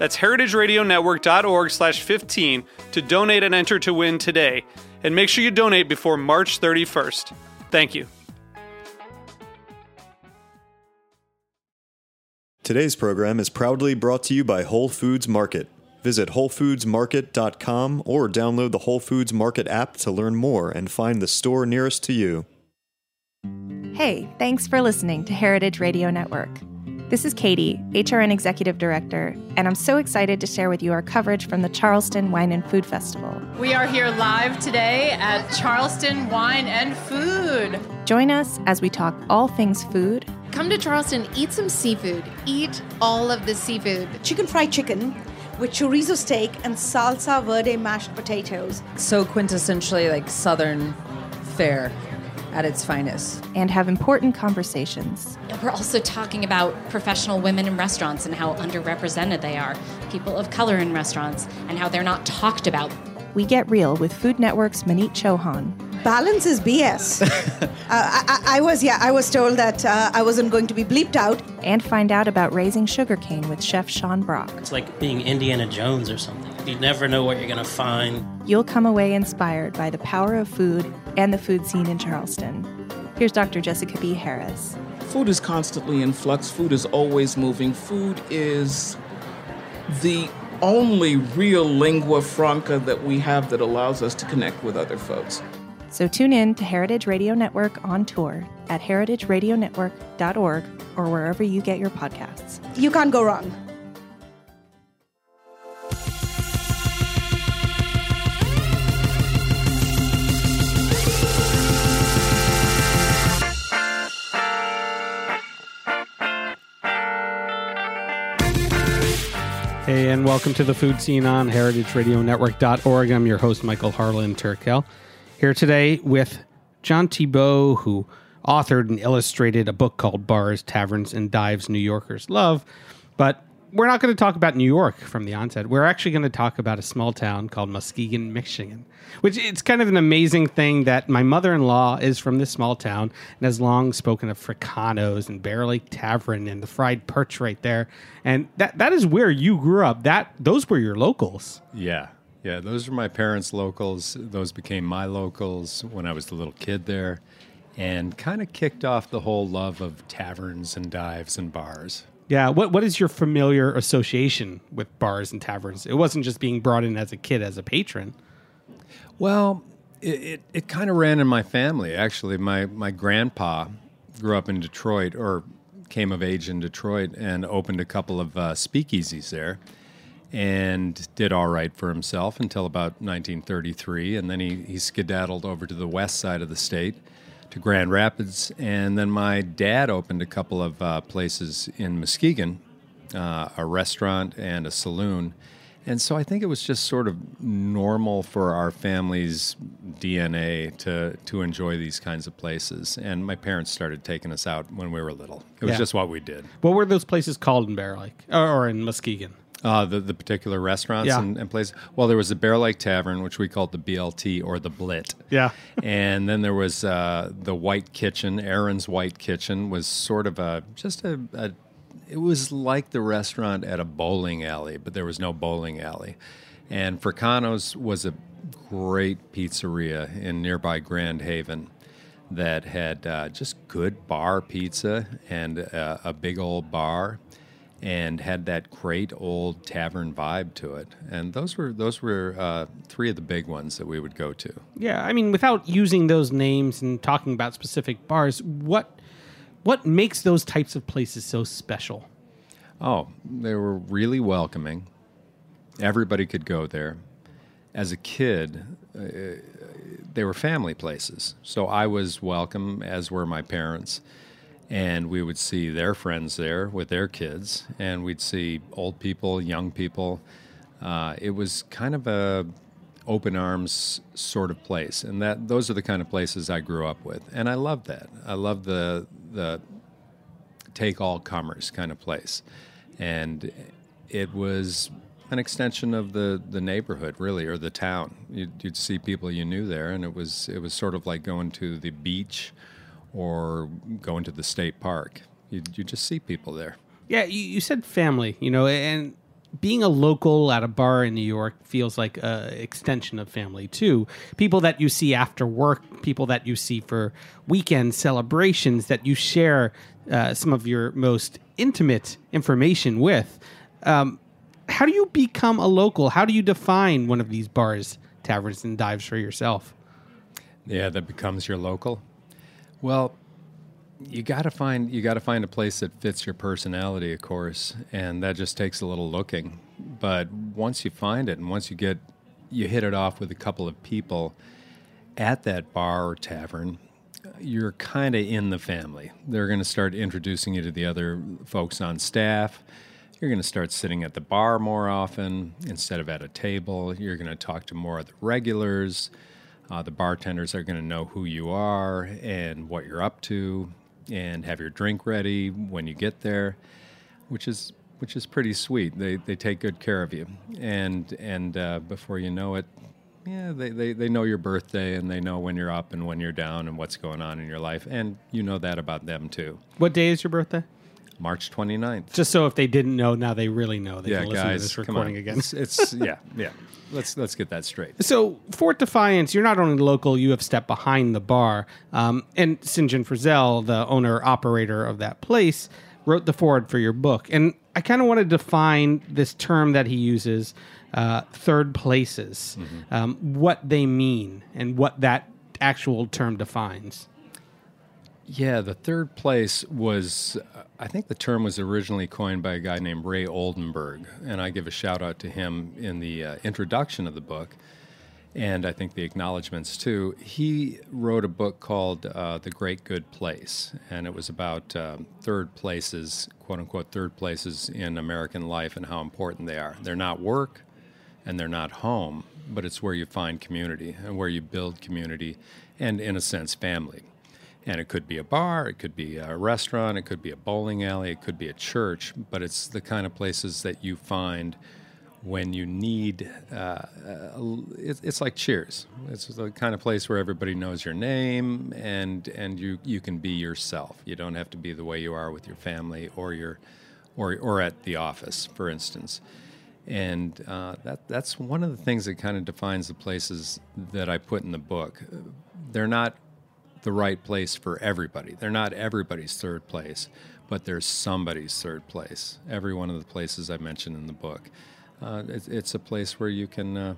That's heritageradionetwork.org slash 15 to donate and enter to win today. And make sure you donate before March 31st. Thank you. Today's program is proudly brought to you by Whole Foods Market. Visit WholeFoodsMarket.com or download the Whole Foods Market app to learn more and find the store nearest to you. Hey, thanks for listening to Heritage Radio Network. This is Katie, HRN Executive Director, and I'm so excited to share with you our coverage from the Charleston Wine and Food Festival. We are here live today at Charleston Wine and Food. Join us as we talk all things food. Come to Charleston, eat some seafood. Eat all of the seafood. Chicken fried chicken with chorizo steak and salsa verde mashed potatoes. So quintessentially like southern fare at its finest. And have important conversations. We're also talking about professional women in restaurants and how underrepresented they are, people of color in restaurants, and how they're not talked about. We get real with Food Network's Maneet Chauhan. Balance is BS. uh, I, I, was, yeah, I was told that uh, I wasn't going to be bleeped out. And find out about raising sugarcane with Chef Sean Brock. It's like being Indiana Jones or something. You never know what you're going to find. You'll come away inspired by the power of food and the food scene in Charleston. Here's Dr. Jessica B. Harris. Food is constantly in flux, food is always moving. Food is the only real lingua franca that we have that allows us to connect with other folks. So tune in to Heritage Radio Network on tour at heritageradionetwork.org or wherever you get your podcasts. You can't go wrong. Hey, and welcome to the Food Seen on heritageradionetwork.org. I'm your host, Michael Harlan Turkel, here today with John Tebeau, who authored and illustrated a book called Bars, Taverns, and Dives New Yorkers Love. But we're not going to talk about New York from the onset. We're actually going to talk about a small town called Muskegon, Michigan, which it's kind of an amazing thing that my mother-in-law is from this small town and has long spoken of Fricano's and Bear Lake Tavern and the fried perch right there. And that that is where you grew up. That those were your locals. Yeah. Yeah, those were my parents' locals. Those became my locals when I was a little kid there and kind of kicked off the whole love of taverns and dives and bars. Yeah. What What is your familiar association with bars and taverns? It wasn't just being brought in as a kid as a patron. Well, it, it, it kind of ran in my family, actually. My, my grandpa grew up in Detroit or came of age in Detroit and opened a couple of uh, speakeasies there and did all right for himself until about 1933. And then he, he skedaddled over to the west side of the state to Grand Rapids, and then my dad opened a couple of uh, places in Muskegon, uh, a restaurant and a saloon. And so I think it was just sort of normal for our family's DNA to to enjoy these kinds of places. And my parents started taking us out when we were little. It was Yeah. just what we did. What were those places called in Bear Lake or, or in Muskegon? Uh, the, the particular restaurants Yeah. and, and places. Well, there was the Bear Lake Tavern, which we called the BLT or the Blit. Yeah. and then there was uh, the White Kitchen. Aaron's White Kitchen was sort of a just a, a. It was like the restaurant at a bowling alley, but there was no bowling alley. And Fricano's was a great pizzeria in nearby Grand Haven that had uh, just good bar pizza and uh, a big old bar. And had that great old tavern vibe to it. And those were those were uh, three of the big ones that we would go to. Yeah, I mean, without using those names and talking about specific bars, what what makes those types of places so special? Oh, they were really welcoming. Everybody could go there. As a kid, uh, they were family places, so I was welcome, as were my parents and we would see their friends there with their kids, and we'd see old people, young people. Uh, it was kind of a open arms sort of place, and that those are the kind of places I grew up with, and I love that. I love the the take all comers kind of place, and it was an extension of the, the neighborhood really or the town you'd, you'd see people you knew there and it was it was sort of like going to the beach or going to the state park. You, you just see people there. Yeah, you, you said family, you know, and being a local at a bar in New York feels like an extension of family too. People that you see after work, people that you see for weekend celebrations that you share uh, some of your most intimate information with. Um, how do you become a local? How do you define one of these bars, taverns, and dives for yourself? Yeah, that becomes your local. Well, you got to find you got to find a place that fits your personality, of course, and that just takes a little looking. But once you find it, and once you get you hit it off with a couple of people at that bar or tavern, you're kind of in the family. They're going to start introducing you to the other folks on staff. You're going to start sitting at the bar more often instead of at a table. You're going to talk to more of the regulars. Uh, the bartenders are going to know who you are and what you're up to, and have your drink ready when you get there, which is which is pretty sweet. They they take good care of you, and and uh, before you know it, yeah, they, they, they know your birthday and they know when you're up and when you're down and what's going on in your life, and you know that about them too. What day is your birthday? March 29th. Just so if they didn't know, now they really know. They yeah, can listen guys, to this recording again. It's, it's yeah, yeah. Let's let's get that straight. So, Fort Defiance, you're not only local, you have stepped behind the bar. Um, and St. John Frizzell, the owner operator of that place, wrote the forward for your book. And I kind of want to define this term that he uses, uh, third places, um, what they mean and what that actual term defines. Yeah, the third place was, uh, I think the term was originally coined by a guy named Ray Oldenburg, and I give a shout out to him in the uh, introduction of the book, and I think the acknowledgments too. He wrote a book called uh, The Great Good Place, and it was about um, third places, quote unquote, third places in American life and how important they are. They're not work and they're not home, but it's where you find community and where you build community and, in a sense, family. And it could be a bar, it could be a restaurant, it could be a bowling alley, it could be a church, but it's the kind of places that you find when you need. Uh, uh, it's, like Cheers. It's the kind of place where everybody knows your name and and you you can be yourself. You don't have to be the way you are with your family or your or or at the office, for instance. And uh, that that's one of the things that kind of defines the places that I put in the book. They're not the right place for everybody. They're not everybody's third place, but there's somebody's third place. Every one of the places I mentioned in the book, uh, it's, it's a place where you can uh,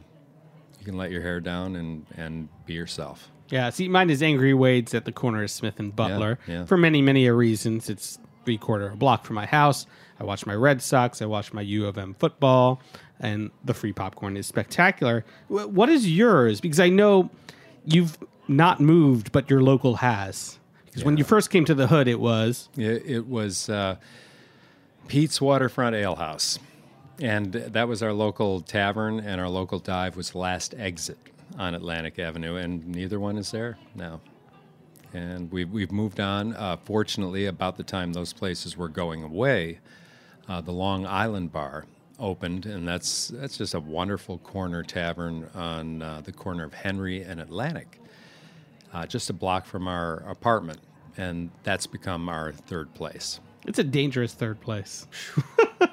you can let your hair down and and be yourself. Yeah, see, mine is Angry Wade's at the corner of Smith and Butler. yeah. For many, many reasons. It's three quarter a block from my house. I watch my Red Sox. I watch my U of M football, and the free popcorn is spectacular. What is yours? Because I know you've not moved, but your local has. Because when you first came to the hood, it was It, it was uh, Pete's Waterfront Ale House, and that was our local tavern, and our local dive was Last Exit on Atlantic Avenue, and neither one is there now. And we've, we've moved on. Uh, fortunately, about the time those places were going away, uh, the Long Island Bar opened, and that's that's just a wonderful corner tavern on uh, the corner of Henry and Atlantic, uh, just a block from our apartment, and that's become our third place. it's a dangerous third place.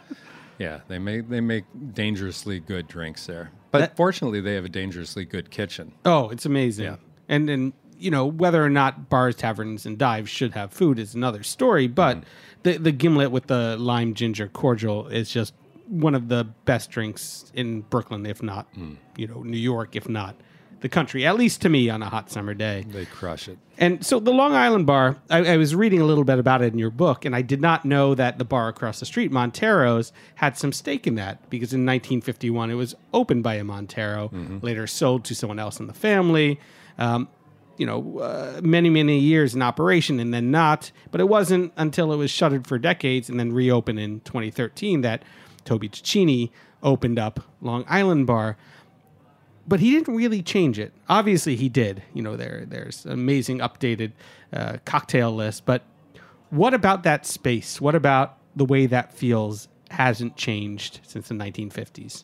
Yeah, they make they make dangerously good drinks there, but fortunately, they have a dangerously good kitchen. Oh, it's amazing. Yeah. And and you know, whether or not bars, taverns, and dives should have food is another story. But Mm-hmm. the the gimlet with the lime ginger cordial is just one of the best drinks in Brooklyn, if not, Mm. you know, New York, if not the country. At least to me on a hot summer day. They crush it. And so the Long Island Bar, I, I was reading a little bit about it in your book, and I did not know that the bar across the street, Montero's, had some stake in that because in 1951 it was opened by a Montero, later sold to someone else in the family. Um, you know, uh, many, many years in operation and then not. But it wasn't until it was shuttered for decades and then reopened in 2013 that Toby Cecchini opened up Long Island Bar but he didn't really change it. Obviously, he did. You know, there there's amazing updated uh, cocktail list. But what about that space? What about the way that feels hasn't changed since the 1950s?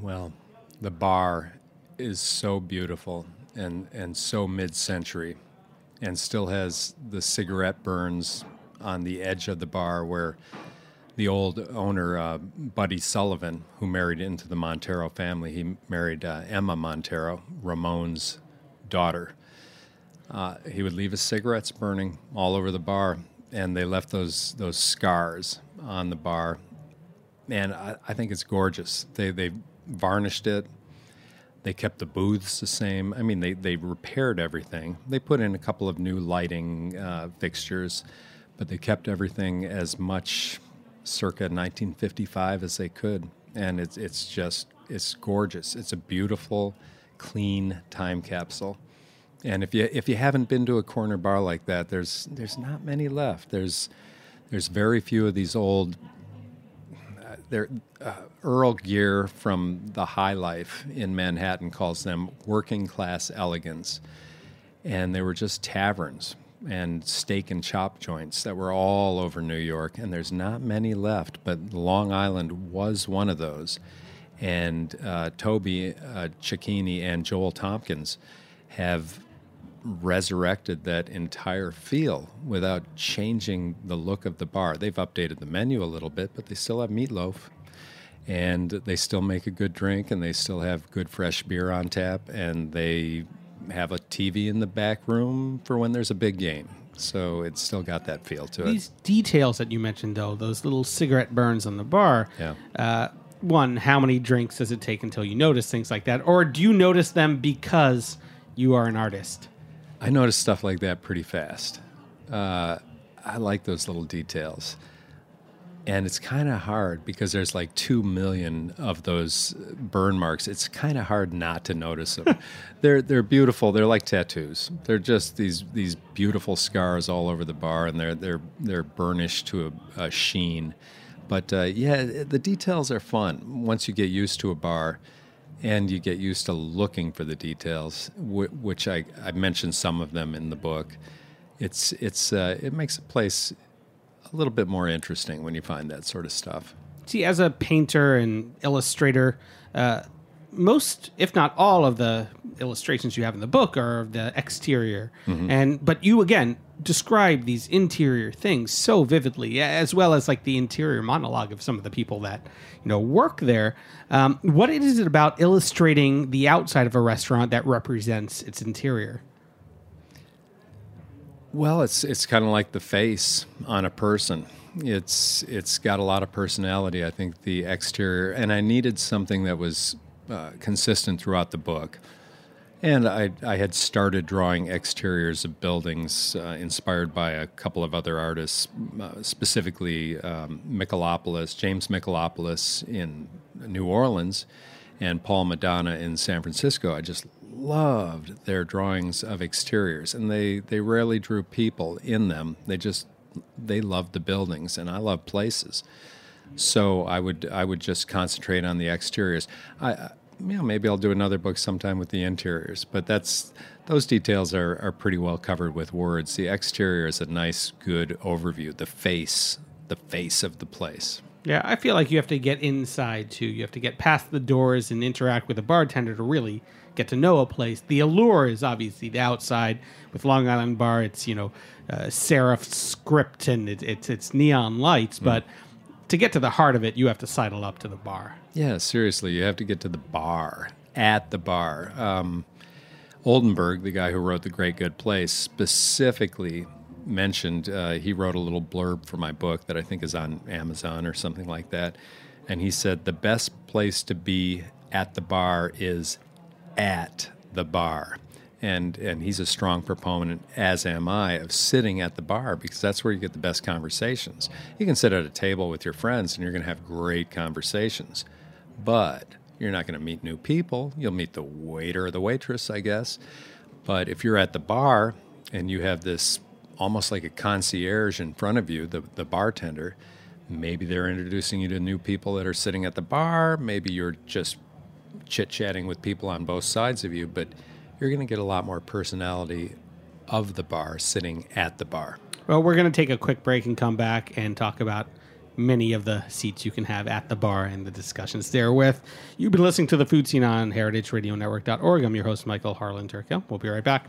Well, the bar is so beautiful and, and so mid century and still has the cigarette burns on the edge of the bar where the old owner, uh, Buddy Sullivan, who married into the Montero family, he married uh, Emma Montero, Ramon's daughter. Uh, he would leave his cigarettes burning all over the bar, and they left those those scars on the bar. And I, I think it's gorgeous. They they varnished it. They kept the booths the same. I mean, they they repaired everything. They put in a couple of new lighting uh, fixtures, but they kept everything as much circa 1955 as they could. And it's it's just it's gorgeous. It's a beautiful, clean time capsule. And if you if you haven't been to a corner bar like that, there's there's not many left. There's there's very few of these old. Uh, uh, Earl Gear from the High Life in Manhattan calls them working class elegance, and they were just taverns and steak and chop joints that were all over New York. And there's not many left, but Long Island was one of those. And uh, Toby uh, Cecchini and Joel Tompkins have resurrected that entire feel without changing the look of the bar. They've updated the menu a little bit, but they still have meatloaf. And they still make a good drink, and they still have good fresh beer on tap, and they have a TV in the back room for when there's a big game. So it's still got that feel to it. These details that you mentioned, though, those little cigarette burns on the bar. Yeah. Uh, one, how many drinks does it take until you notice things like that, or do you notice them because you are an artist? I notice stuff like that pretty fast. Uh, I like those little details. And it's kind of hard because there's like 2 million of those burn marks. It's kind of hard not to notice them. they're, they're beautiful. They're like tattoos. They're just these, these beautiful scars all over the bar, and they're, they're, they're burnished to a, a sheen. But uh, yeah, the details are fun once you get used to a bar and you get used to looking for the details, wh- which I, I mentioned some of them in the book. It's, it's, uh, it makes a place a little bit more interesting when you find that sort of stuff. See, as a painter and illustrator, uh, most, if not all, of the illustrations you have in the book are of the exterior, Mhm. and but you again describe these interior things so vividly, as well as like the interior monologue of some of the people that you know work there. Um, what is it about illustrating the outside of a restaurant that represents its interior? Well, it's it's kind of like the face on a person. It's it's got a lot of personality. I think the exterior, and I needed something that was uh, consistent throughout the book. And I, I had started drawing exteriors of buildings uh, inspired by a couple of other artists, uh, specifically um, James Michalopoulos in New Orleans, and Paul Madonna in San Francisco. I just loved their drawings of exteriors, and they, they rarely drew people in them. They just they loved the buildings, and I love places. So I would I would just concentrate on the exteriors. I, you know, maybe I'll do another book sometime with the interiors, but that's those details are, are pretty well covered with words. The exterior is a nice, good overview. The face, the face of the place. Yeah, I feel like you have to get inside too. You have to get past the doors and interact with the bartender to really get to know a place. The allure is obviously the outside. With Long Island Bar, it's you know uh, serif script and it, it's it's neon lights. But to get to the heart of it, you have to sidle up to the bar. Yeah, seriously, you have to get to the bar, at the bar. Um, Oldenburg, the guy who wrote The Great Good Place, specifically mentioned uh, he wrote a little blurb for my book that I think is on Amazon or something like that. And he said the best place to be at the bar is at the bar. And, and he's a strong proponent, as am I, of sitting at the bar because that's where you get the best conversations. You can sit at a table with your friends and you're going to have great conversations, but you're not going to meet new people. You'll meet the waiter or the waitress, I guess. But if you're at the bar and you have this almost like a concierge in front of you, the, the bartender, maybe they're introducing you to new people that are sitting at the bar. Maybe you're just chit chatting with people on both sides of you, but you're going to get a lot more personality of the bar sitting at the bar. Well, we're going to take a quick break and come back and talk about many of the seats you can have at the bar and the discussions there with. You've been listening to the Food Seen on heritageradionetwork.org. I'm your host, Michael Harlan Turkel. We'll be right back.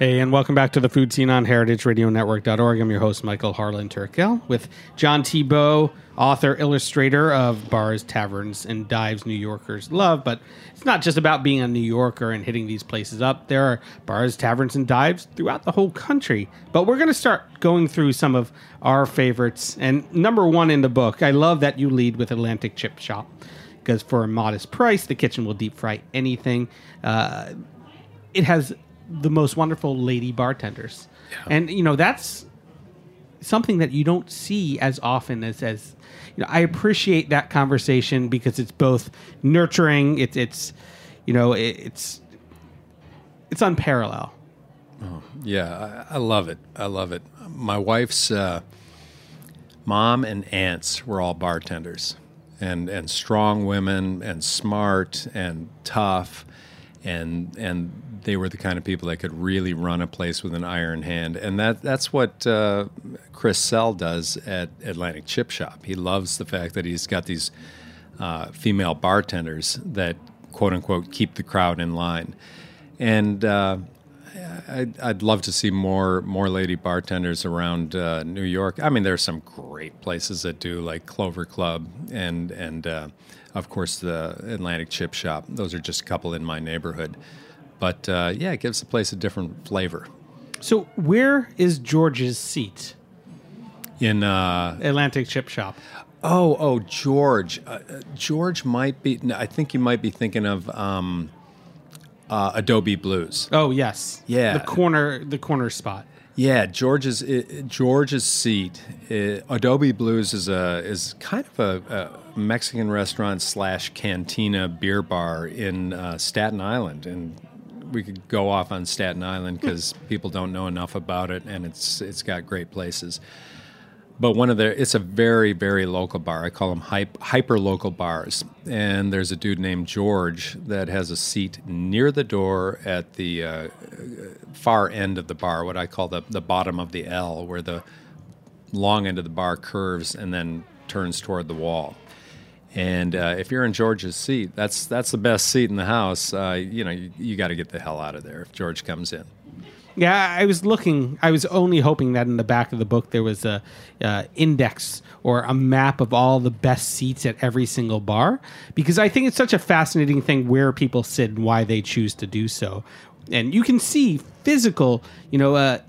Hey, and welcome back to the Food Seen on heritageradionetwork.org. I'm your host, Michael Harlan Turkel, with John Tebeau, author, illustrator of Bars, Taverns, and Dives New Yorkers Love. But it's not just about being a New Yorker and hitting these places up. There are bars, taverns, and dives throughout the whole country. But we're going to start going through some of our favorites. And number one in the book, I love that you lead with Atlantic Chip Shop because for a modest price, the kitchen will deep fry anything. Uh, it has the most wonderful lady bartenders, and you know that's something that you don't see as often as as you know. I appreciate that conversation because it's both nurturing. It's it's you know it, it's it's unparalleled. Oh, yeah, I, I love it. I love it. My wife's uh, mom and aunts were all bartenders, and and strong women, and smart and tough, and and they were the kind of people that could really run a place with an iron hand, and that that's what uh, Chris Sell does at Atlantic Chip Shop. He loves the fact that he's got these uh, female bartenders that quote unquote keep the crowd in line, and. Uh, I'd, I'd, love to see more more lady bartenders around uh, New York. I mean, there's some great places that do like Clover Club and and uh, of course the Atlantic Chip Shop. Those are just a couple in my neighborhood. But uh, yeah, it gives the place a different flavor. So, where is George's seat? In uh, Atlantic Chip Shop. Oh, oh, George. Uh, George might be. I think you might be thinking of um, uh, Adobe Blues. Oh yes, yeah, the corner, the corner spot. Yeah, George's uh, George's seat. Uh, Adobe Blues is a is kind of a, a Mexican restaurant slash cantina beer bar in uh, Staten Island, and we could go off on Staten Island because people don't know enough about it, and it's it's got great places. But one of the it's a very very local bar. I call them hyper local bars. And there's a dude named George that has a seat near the door at the uh, far end of the bar, what I call the the bottom of the L, where the long end of the bar curves and then turns toward the wall. And uh, if you're in George's seat, that's that's the best seat in the house. Uh, you know, you, you got to get the hell out of there if George comes in. Yeah, I was looking. I was only hoping that in the back of the book there was a uh, index or a map of all the best seats at every single bar, because I think it's such a fascinating thing where people sit and why they choose to do so. And you can see physical, you know, uh,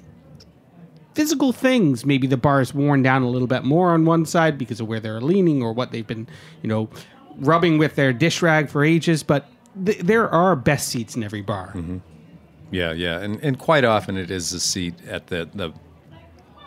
physical things. Maybe the bar is worn down a little bit more on one side because of where they're leaning or what they've been, you know, rubbing with their dish rag for ages. But th- there are best seats in every bar. Mm-hmm. Yeah, yeah, and and quite often it is the seat at the the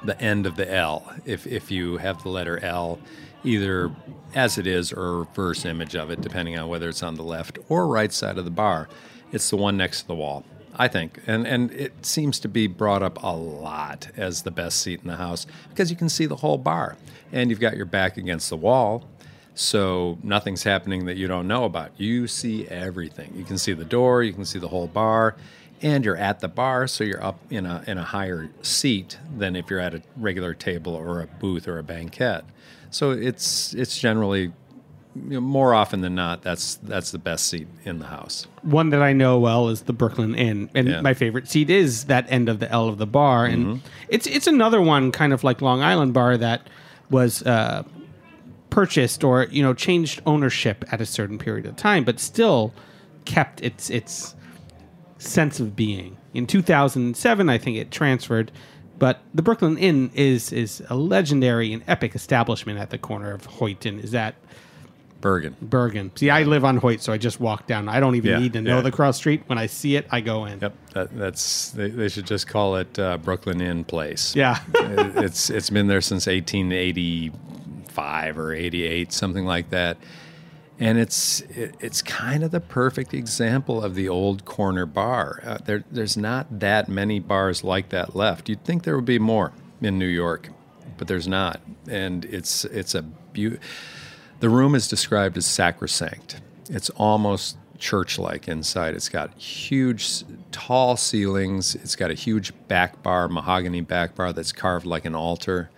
the end of the L. If if you have the letter L, either as it is or a reverse image of it, depending on whether it's on the left or right side of the bar, it's the one next to the wall. I think, and and it seems to be brought up a lot as the best seat in the house because you can see the whole bar, and you've got your back against the wall, so nothing's happening that you don't know about. You see everything. You can see the door, you can see the whole bar, and you're at the bar, so you're up in a in a higher seat than if you're at a regular table or a booth or a banquet. So it's it's generally you know, more often than not that's that's the best seat in the house. One that I know well is the Brooklyn Inn, and Yeah. my favorite seat is that end of the L of the bar, and Mhm. it's it's another one kind of like Long Island Bar that was uh, purchased or you know changed ownership at a certain period of time, but still kept its its sense of being. In 2007, I think it transferred, but the Brooklyn Inn is is a legendary and epic establishment at the corner of Hoyt and is that Bergen. Bergen. See, I live on Hoyt, so I just walk down. I don't even Yeah, need to know yeah. the cross street. When I see it, I go in. Yep, that, that's they, they should just call it uh, Brooklyn Inn Place. Yeah. It- it's it's been there since 1885 or 88, something like that. And it's it, it's kind of the perfect example of the old corner bar. Uh, there, there's not that many bars like that left. You'd think there would be more in New York, but there's not. And it's it's a beau- The room is described as sacrosanct. It's almost church-like inside. It's got huge, tall ceilings. It's got a huge back bar, mahogany back bar that's carved like an altar.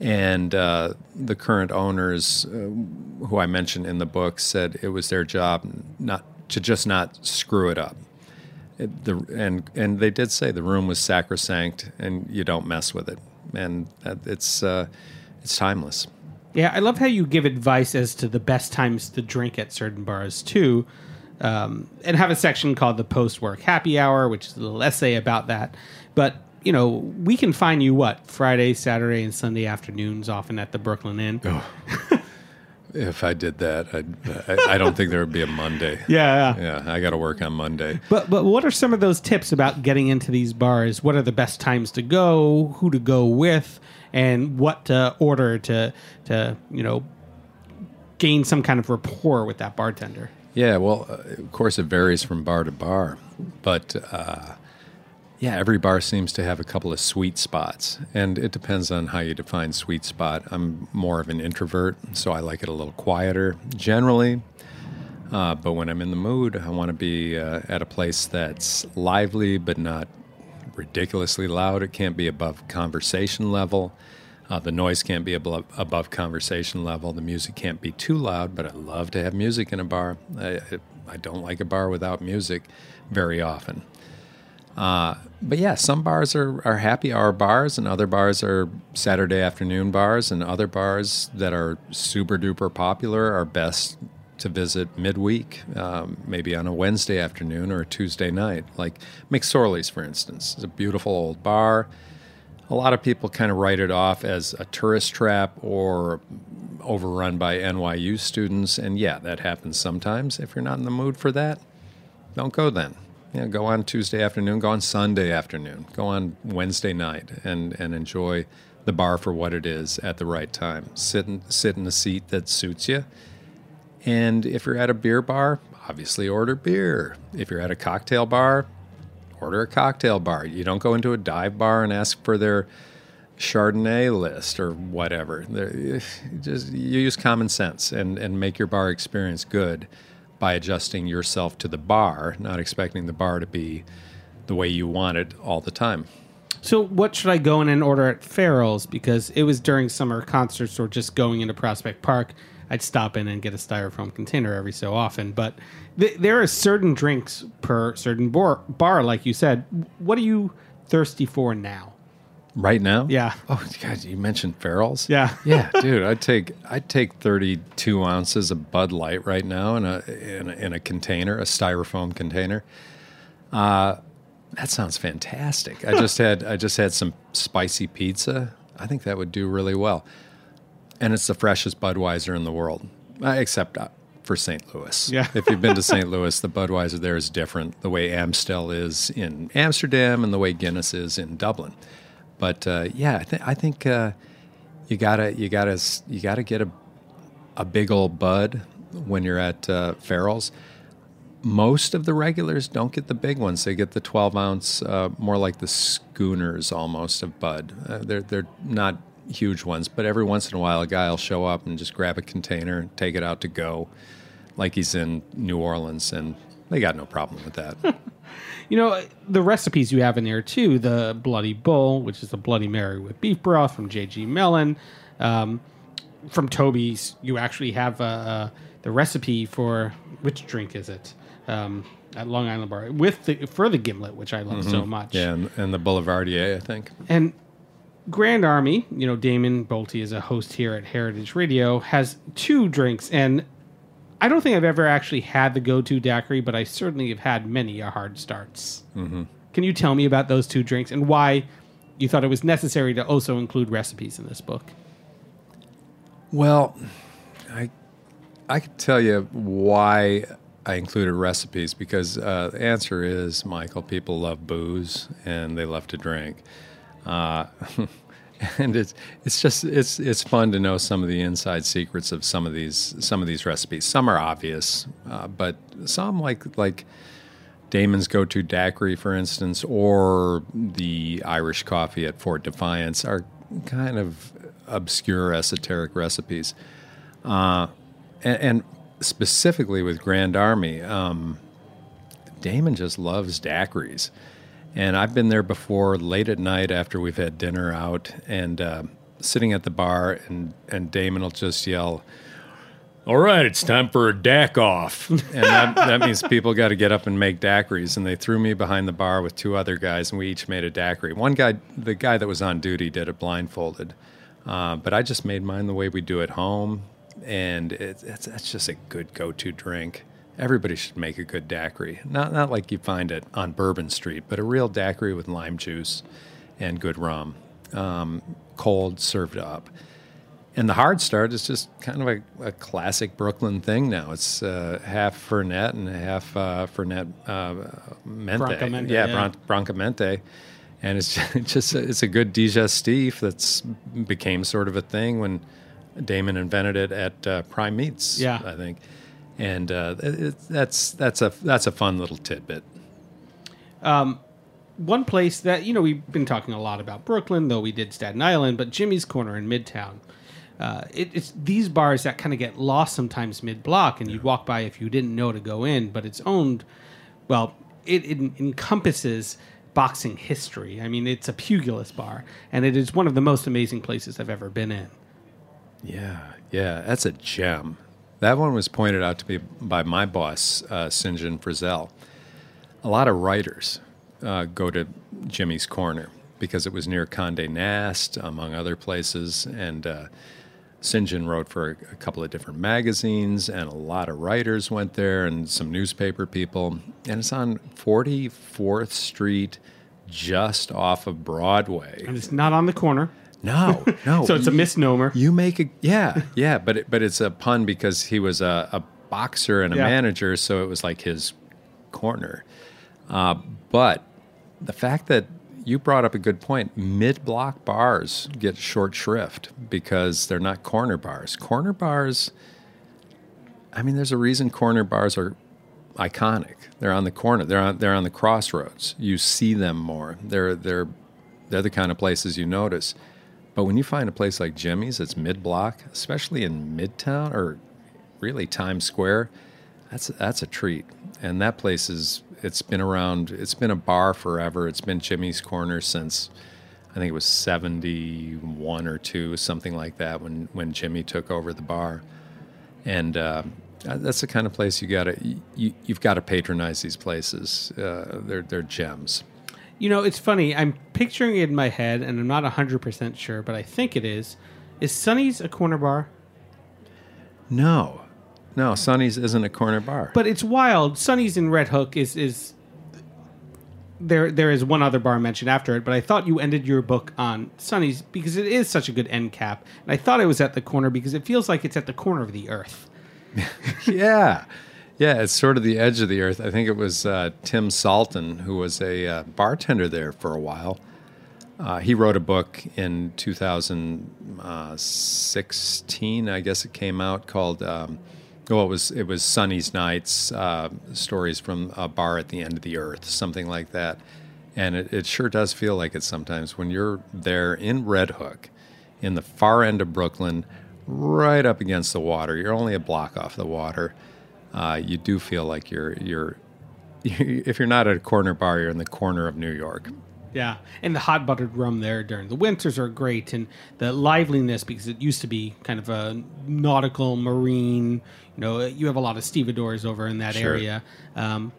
And uh, the current owners, uh, who I mentioned in the book, said it was their job not to just not screw it up. It, the, and and they did say the room was sacrosanct, and you don't mess with it. And it's uh, it's timeless. Yeah, I love how you give advice as to the best times to drink at certain bars too, um, and have a section called the post-work happy hour, which is a little essay about that. But you know, we can find you what Friday, Saturday, and Sunday afternoons, often at the Brooklyn Inn. If I did that, I'd, I, I don't think there would be a Monday. Yeah, yeah. I got to work on Monday. But but what are some of those tips about getting into these bars? What are the best times to go? Who to go with? And what to order to to you know gain some kind of rapport with that bartender? Yeah, well, uh, of course, it varies from bar to bar, but uh, yeah, every bar seems to have a couple of sweet spots, and it depends on how you define sweet spot. I'm more of an introvert, so I like it a little quieter generally. Uh, but when I'm in the mood, I want to be uh, at a place that's lively but not ridiculously loud. It can't be above conversation level. Uh, the noise can't be above, above conversation level. The music can't be too loud, but I love to have music in a bar. I, I don't like a bar without music very often. Uh, but yeah, some bars are, are happy hour bars, and other bars are Saturday afternoon bars, and other bars that are super duper popular are best to visit midweek, um, maybe on a Wednesday afternoon or a Tuesday night. Like McSorley's, for instance, is a beautiful old bar. A lot of people kind of write it off as a tourist trap or overrun by NYU students, and yeah, that happens sometimes. If you're not in the mood for that, don't go then. You know, go on Tuesday afternoon, go on Sunday afternoon, go on Wednesday night, and and enjoy the bar for what it is at the right time. Sit in, sit in a seat that suits you. And if you're at a beer bar, obviously order beer. If you're at a cocktail bar, order a cocktail bar. You don't go into a dive bar and ask for their Chardonnay list or whatever. There- Just you use common sense and, and make your bar experience good by adjusting yourself to the bar, not expecting the bar to be the way you want it all the time. So what should I go in and order at Farrell's? Because it was during summer concerts or just going into Prospect Park. I'd stop in and get a styrofoam container every so often. But th- there are certain drinks per certain bar, bar, like you said. What are you thirsty for now? Right now? Yeah. Oh God, you mentioned Farrell's. Yeah. yeah, dude. I'd take I'd take thirty two ounces of Bud Light right now in a in a, in a container, a styrofoam container. Uh, that sounds fantastic. I just had I just had some spicy pizza. I think that would do really well. And it's the freshest Budweiser in the world, uh, except uh, for St. Louis. Yeah. if you've been to St. Louis, the Budweiser there is different. The way Amstel is in Amsterdam and the way Guinness is in Dublin. But uh, yeah, I, th- I think uh, you gotta you gotta you gotta get a a big old Bud when you're at uh, Farrell's. Most of the regulars don't get the big ones. They get the 12 ounce, uh, more like the schooners almost of Bud. Uh, they're they're not huge ones, but every once in a while, a guy will show up and just grab a container and take it out to go, like he's in New Orleans, and they got no problem with that. You know, the recipes you have in there too the Bloody Bull, which is the Bloody Mary with beef broth from JG Melon. Um, from Toby's, you actually have uh, uh, the recipe for which drink is it? Um, at Long Island Bar with the for the gimlet, which I love so Mhm. much. Yeah, and, and the Boulevardier, I think. And Grand Army, you know, Damon Boelte is a host here at Heritage Radio, has two drinks. And I don't think I've ever actually had the go to daiquiri, but I certainly have had many a hard starts. Mm-hmm. Can you tell me about those two drinks and why you thought it was necessary to also include recipes in this book? Well, I I could tell you why I included recipes because uh, the answer is, Michael, people love booze and they love to drink, uh, and it's it's just it's it's fun to know some of the inside secrets of some of these some of these recipes. Some are obvious, uh, but some like like. Damon's go-to daiquiri, for instance, or the Irish coffee at Fort Defiance are kind of obscure, esoteric recipes. Uh, and, and specifically with Grand Army, um, Damon just loves daiquiris. And I've been there before, late at night after we've had dinner out, and uh, sitting at the bar, and, and Damon will just yell, all right, it's time for a DAC off. And that, that means people got to get up and make daiquiris. And they threw me behind the bar with two other guys, and we each made a daiquiri. One guy, the guy that was on duty, did it blindfolded. Uh, but I just made mine the way we do at home. And it, it's, it's just a good go to drink. Everybody should make a good daiquiri. Not, not like you find it on Bourbon Street, but a real daiquiri with lime juice and good rum, um, cold, served up. And the hard start is just kind of a, a classic Brooklyn thing now. It's uh, half Fernet and half uh, Fernet uh, Menta. Yeah, yeah. Bron- Branca Menta. And it's just it's a good digestif that's became sort of a thing when Damon invented it at uh, Prime Meats. Yeah. I think, and uh, it, that's that's a that's a fun little tidbit. Um, one place that you know we've been talking a lot about Brooklyn, though we did Staten Island, but Jimmy's Corner in Midtown. Uh, it, it's these bars that kind of get lost sometimes mid block, and you'd walk by if you didn't know to go in. But it's owned, well, it, it encompasses boxing history. I mean, it's a pugilist bar, and it is one of the most amazing places I've ever been in. Yeah, yeah, that's a gem. That one was pointed out to me by my boss, uh, St. John Frizzell. A lot of writers uh, go to Jimmy's Corner because it was near Condé Nast, among other places, and uh, St. John wrote for a, a couple of different magazines, and a lot of writers went there, and some newspaper people. And it's on 44th Street, just off of Broadway. And it's not on the corner. No, no. So it's a misnomer. You make a yeah, yeah, but it, but it's a pun because he was a, a boxer and a Yeah. manager, so it was like his corner. Uh, but the fact that you brought up a good point, mid-block bars get short shrift because they're not corner bars. Corner bars. I mean, there's a reason corner bars are iconic. They're on the corner. They're on they're on the crossroads. You see them more. They're they're they're the kind of places you notice. But when you find a place like Jimmy's that's mid block, especially in Midtown or really Times Square, that's that's a treat. And that place is it's been around. It's been a bar forever. It's been Jimmy's Corner since I think it was seventy one or two, something like that, when when Jimmy took over the bar. And uh, that's the kind of place you got to you, you've got to patronize these places. Uh, they're they're gems. You know, it's funny. I'm picturing it in my head, and I'm not 100% sure, but I think it is. Is Sunny's a corner bar? No, no, Sunny's isn't a corner bar. But it's wild. Sunny's in Red Hook is is there. There is one other bar mentioned after it, but I thought you ended your book on Sunny's because it is such a good end cap, and I thought it was at the corner because it feels like it's at the corner of the earth. yeah. Yeah, it's sort of the edge of the earth. I think it was uh, Tim Sultan, who was a uh, bartender there for a while. Uh, he wrote a book in 2016, I guess it came out, called, um, well, it was, it was Sunny's Nights, uh, stories from a bar at the end of the earth, something like that. And it, it sure does feel like it sometimes when you're there in Red Hook, in the far end of Brooklyn, right up against the water. You're only a block off the water uh, you do feel like you're you're if you're not at a corner bar, you're in the corner of New York. Yeah, and the hot buttered rum there during the winters are great, and the liveliness because it used to be kind of a nautical marine. You know, you have a lot of stevedores over in that Sure. area. Um,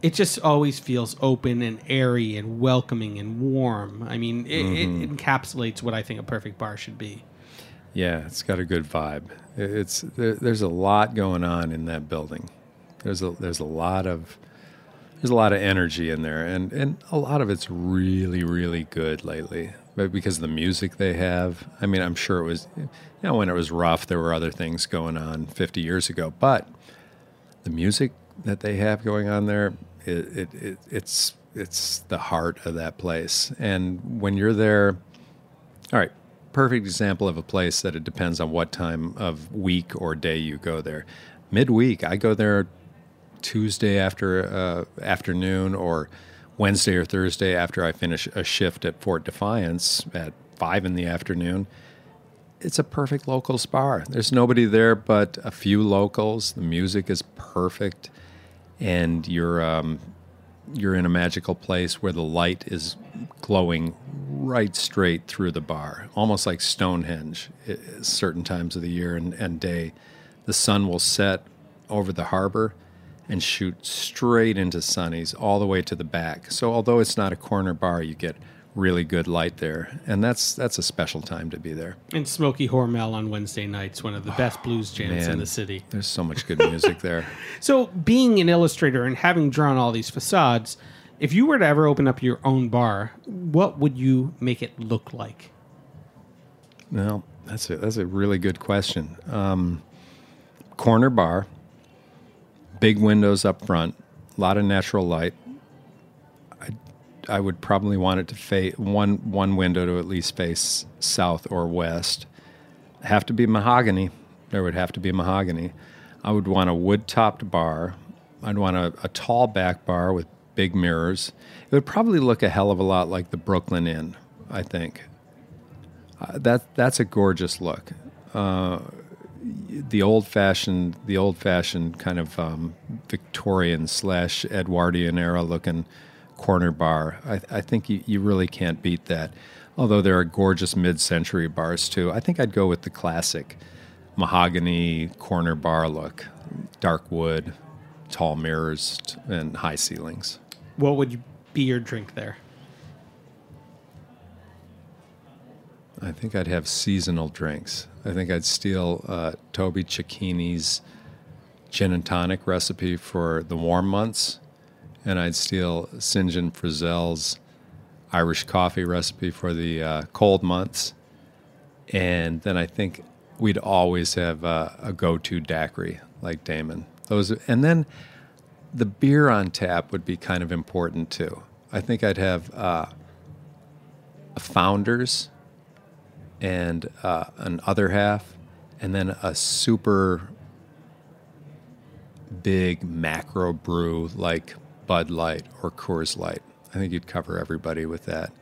it just always feels open and airy and welcoming and warm. I mean, it, Mhm. it encapsulates what I think a perfect bar should be. Yeah, it's got a good vibe. It's there, there's a lot going on in that building. There's a there's a lot of there's a lot of energy in there, and and a lot of it's really really good lately. But because of the music they have, I mean, I'm sure it was, you know, when it was rough, there were other things going on 50 years ago. But the music that they have going on there, it, it, it it's it's the heart of that place. And when you're there, all right, perfect example of a place that it depends on what time of week or day you go there. Midweek, I go there Tuesday after uh, afternoon or Wednesday or Thursday after I finish a shift at Fort Defiance at five in the afternoon. It's a perfect local bar. There's nobody there but a few locals. The music is perfect, and you're um, you're in a magical place where the light is glowing right straight through the bar, almost like Stonehenge. Certain times of the year and, and day, the sun will set over the harbor and shoot straight into Sunny's all the way to the back. So although it's not a corner bar, you get really good light there, and that's that's a special time to be there. And Smokey Hormel on Wednesday nights, one of the best blues jams in the city. There's so much good music there. So, being an illustrator and having drawn all these facades, if you were to ever open up your own bar, what would you make it look like? No, that's a that's a really good question. Um, corner bar, big windows up front, a lot of natural light. I, would probably want it to face one one window to at least face south or west. Have to be mahogany. There would have to be mahogany. I would want a wood topped bar. I'd want a, a tall back bar with big mirrors. It would probably look a hell of a lot like the Brooklyn Inn, I think. Uh, that that's a gorgeous look. Uh, the old fashioned, the old fashioned kind of um, Victorian slash Edwardian era looking corner bar. I, I think you, you really can't beat that. Although there are gorgeous mid century bars too. I think I'd go with the classic mahogany corner bar look, dark wood, tall mirrors, and high ceilings. What would be your drink there? I think I'd have seasonal drinks. I think I'd steal uh, Toby Cecchini's gin and tonic recipe for the warm months, and I'd steal St. John Frizell's Irish coffee recipe for the uh, cold months. And then I think we'd always have uh, a go-to daiquiri like Damon. Those, and then the beer on tap would be kind of important too. I think I'd have uh, a Founders and uh, an other half, and then a super big macro brew like Bud Light or Coors Light. I think you'd cover everybody with that.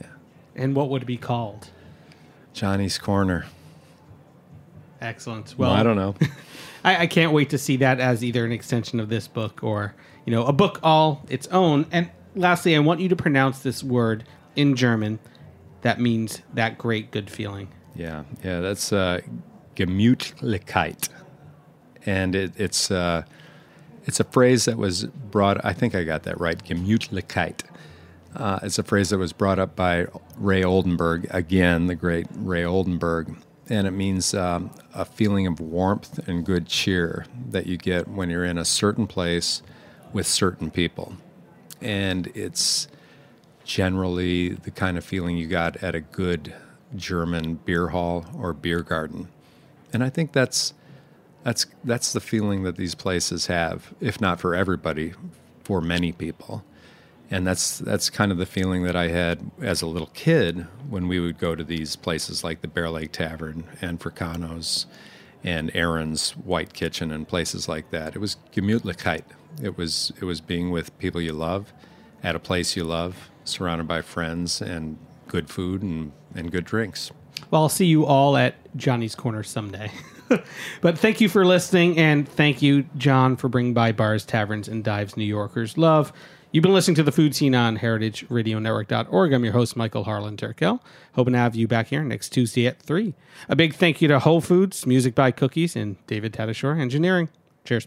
Yeah. And what would it be called? Johnny's Corner. Excellent. Well, I don't know. I, I can't wait to see that as either an extension of this book or, you know, a book all its own. And lastly, I want you to pronounce this word in German that means that great good feeling. Yeah, yeah, that's uh, Gemütlichkeit, and it, it's uh, it's a phrase that was brought. I think I got that right. Gemütlichkeit. Uh, it's a phrase that was brought up by Ray Oldenburg again, the great Ray Oldenburg, and it means um, a feeling of warmth and good cheer that you get when you're in a certain place with certain people, and it's generally the kind of feeling you got at a good German beer hall or beer garden. And I think that's That's that's the feeling that these places have, if not for everybody, for many people. And that's that's kind of the feeling that I had as a little kid when we would go to these places like the Bear Lake Tavern and Fricano's and Aaron's White Kitchen and places like that. It was Gemütlichkeit. It was it was being with people you love, at a place you love, surrounded by friends and good food and, and good drinks. Well, I'll see you all at Johnny's Corner someday. but thank you for listening, and thank you, John, for bringing by bars, taverns, and dives New Yorkers love. You've been listening to the Food Seen on heritageradionetwork.org. I'm your host, Michael Harlan Turkel. Hoping to have you back here next Tuesday at 3. A big thank you to Whole Foods, Music by Cookies, and David Tatasciore Engineering. Cheers.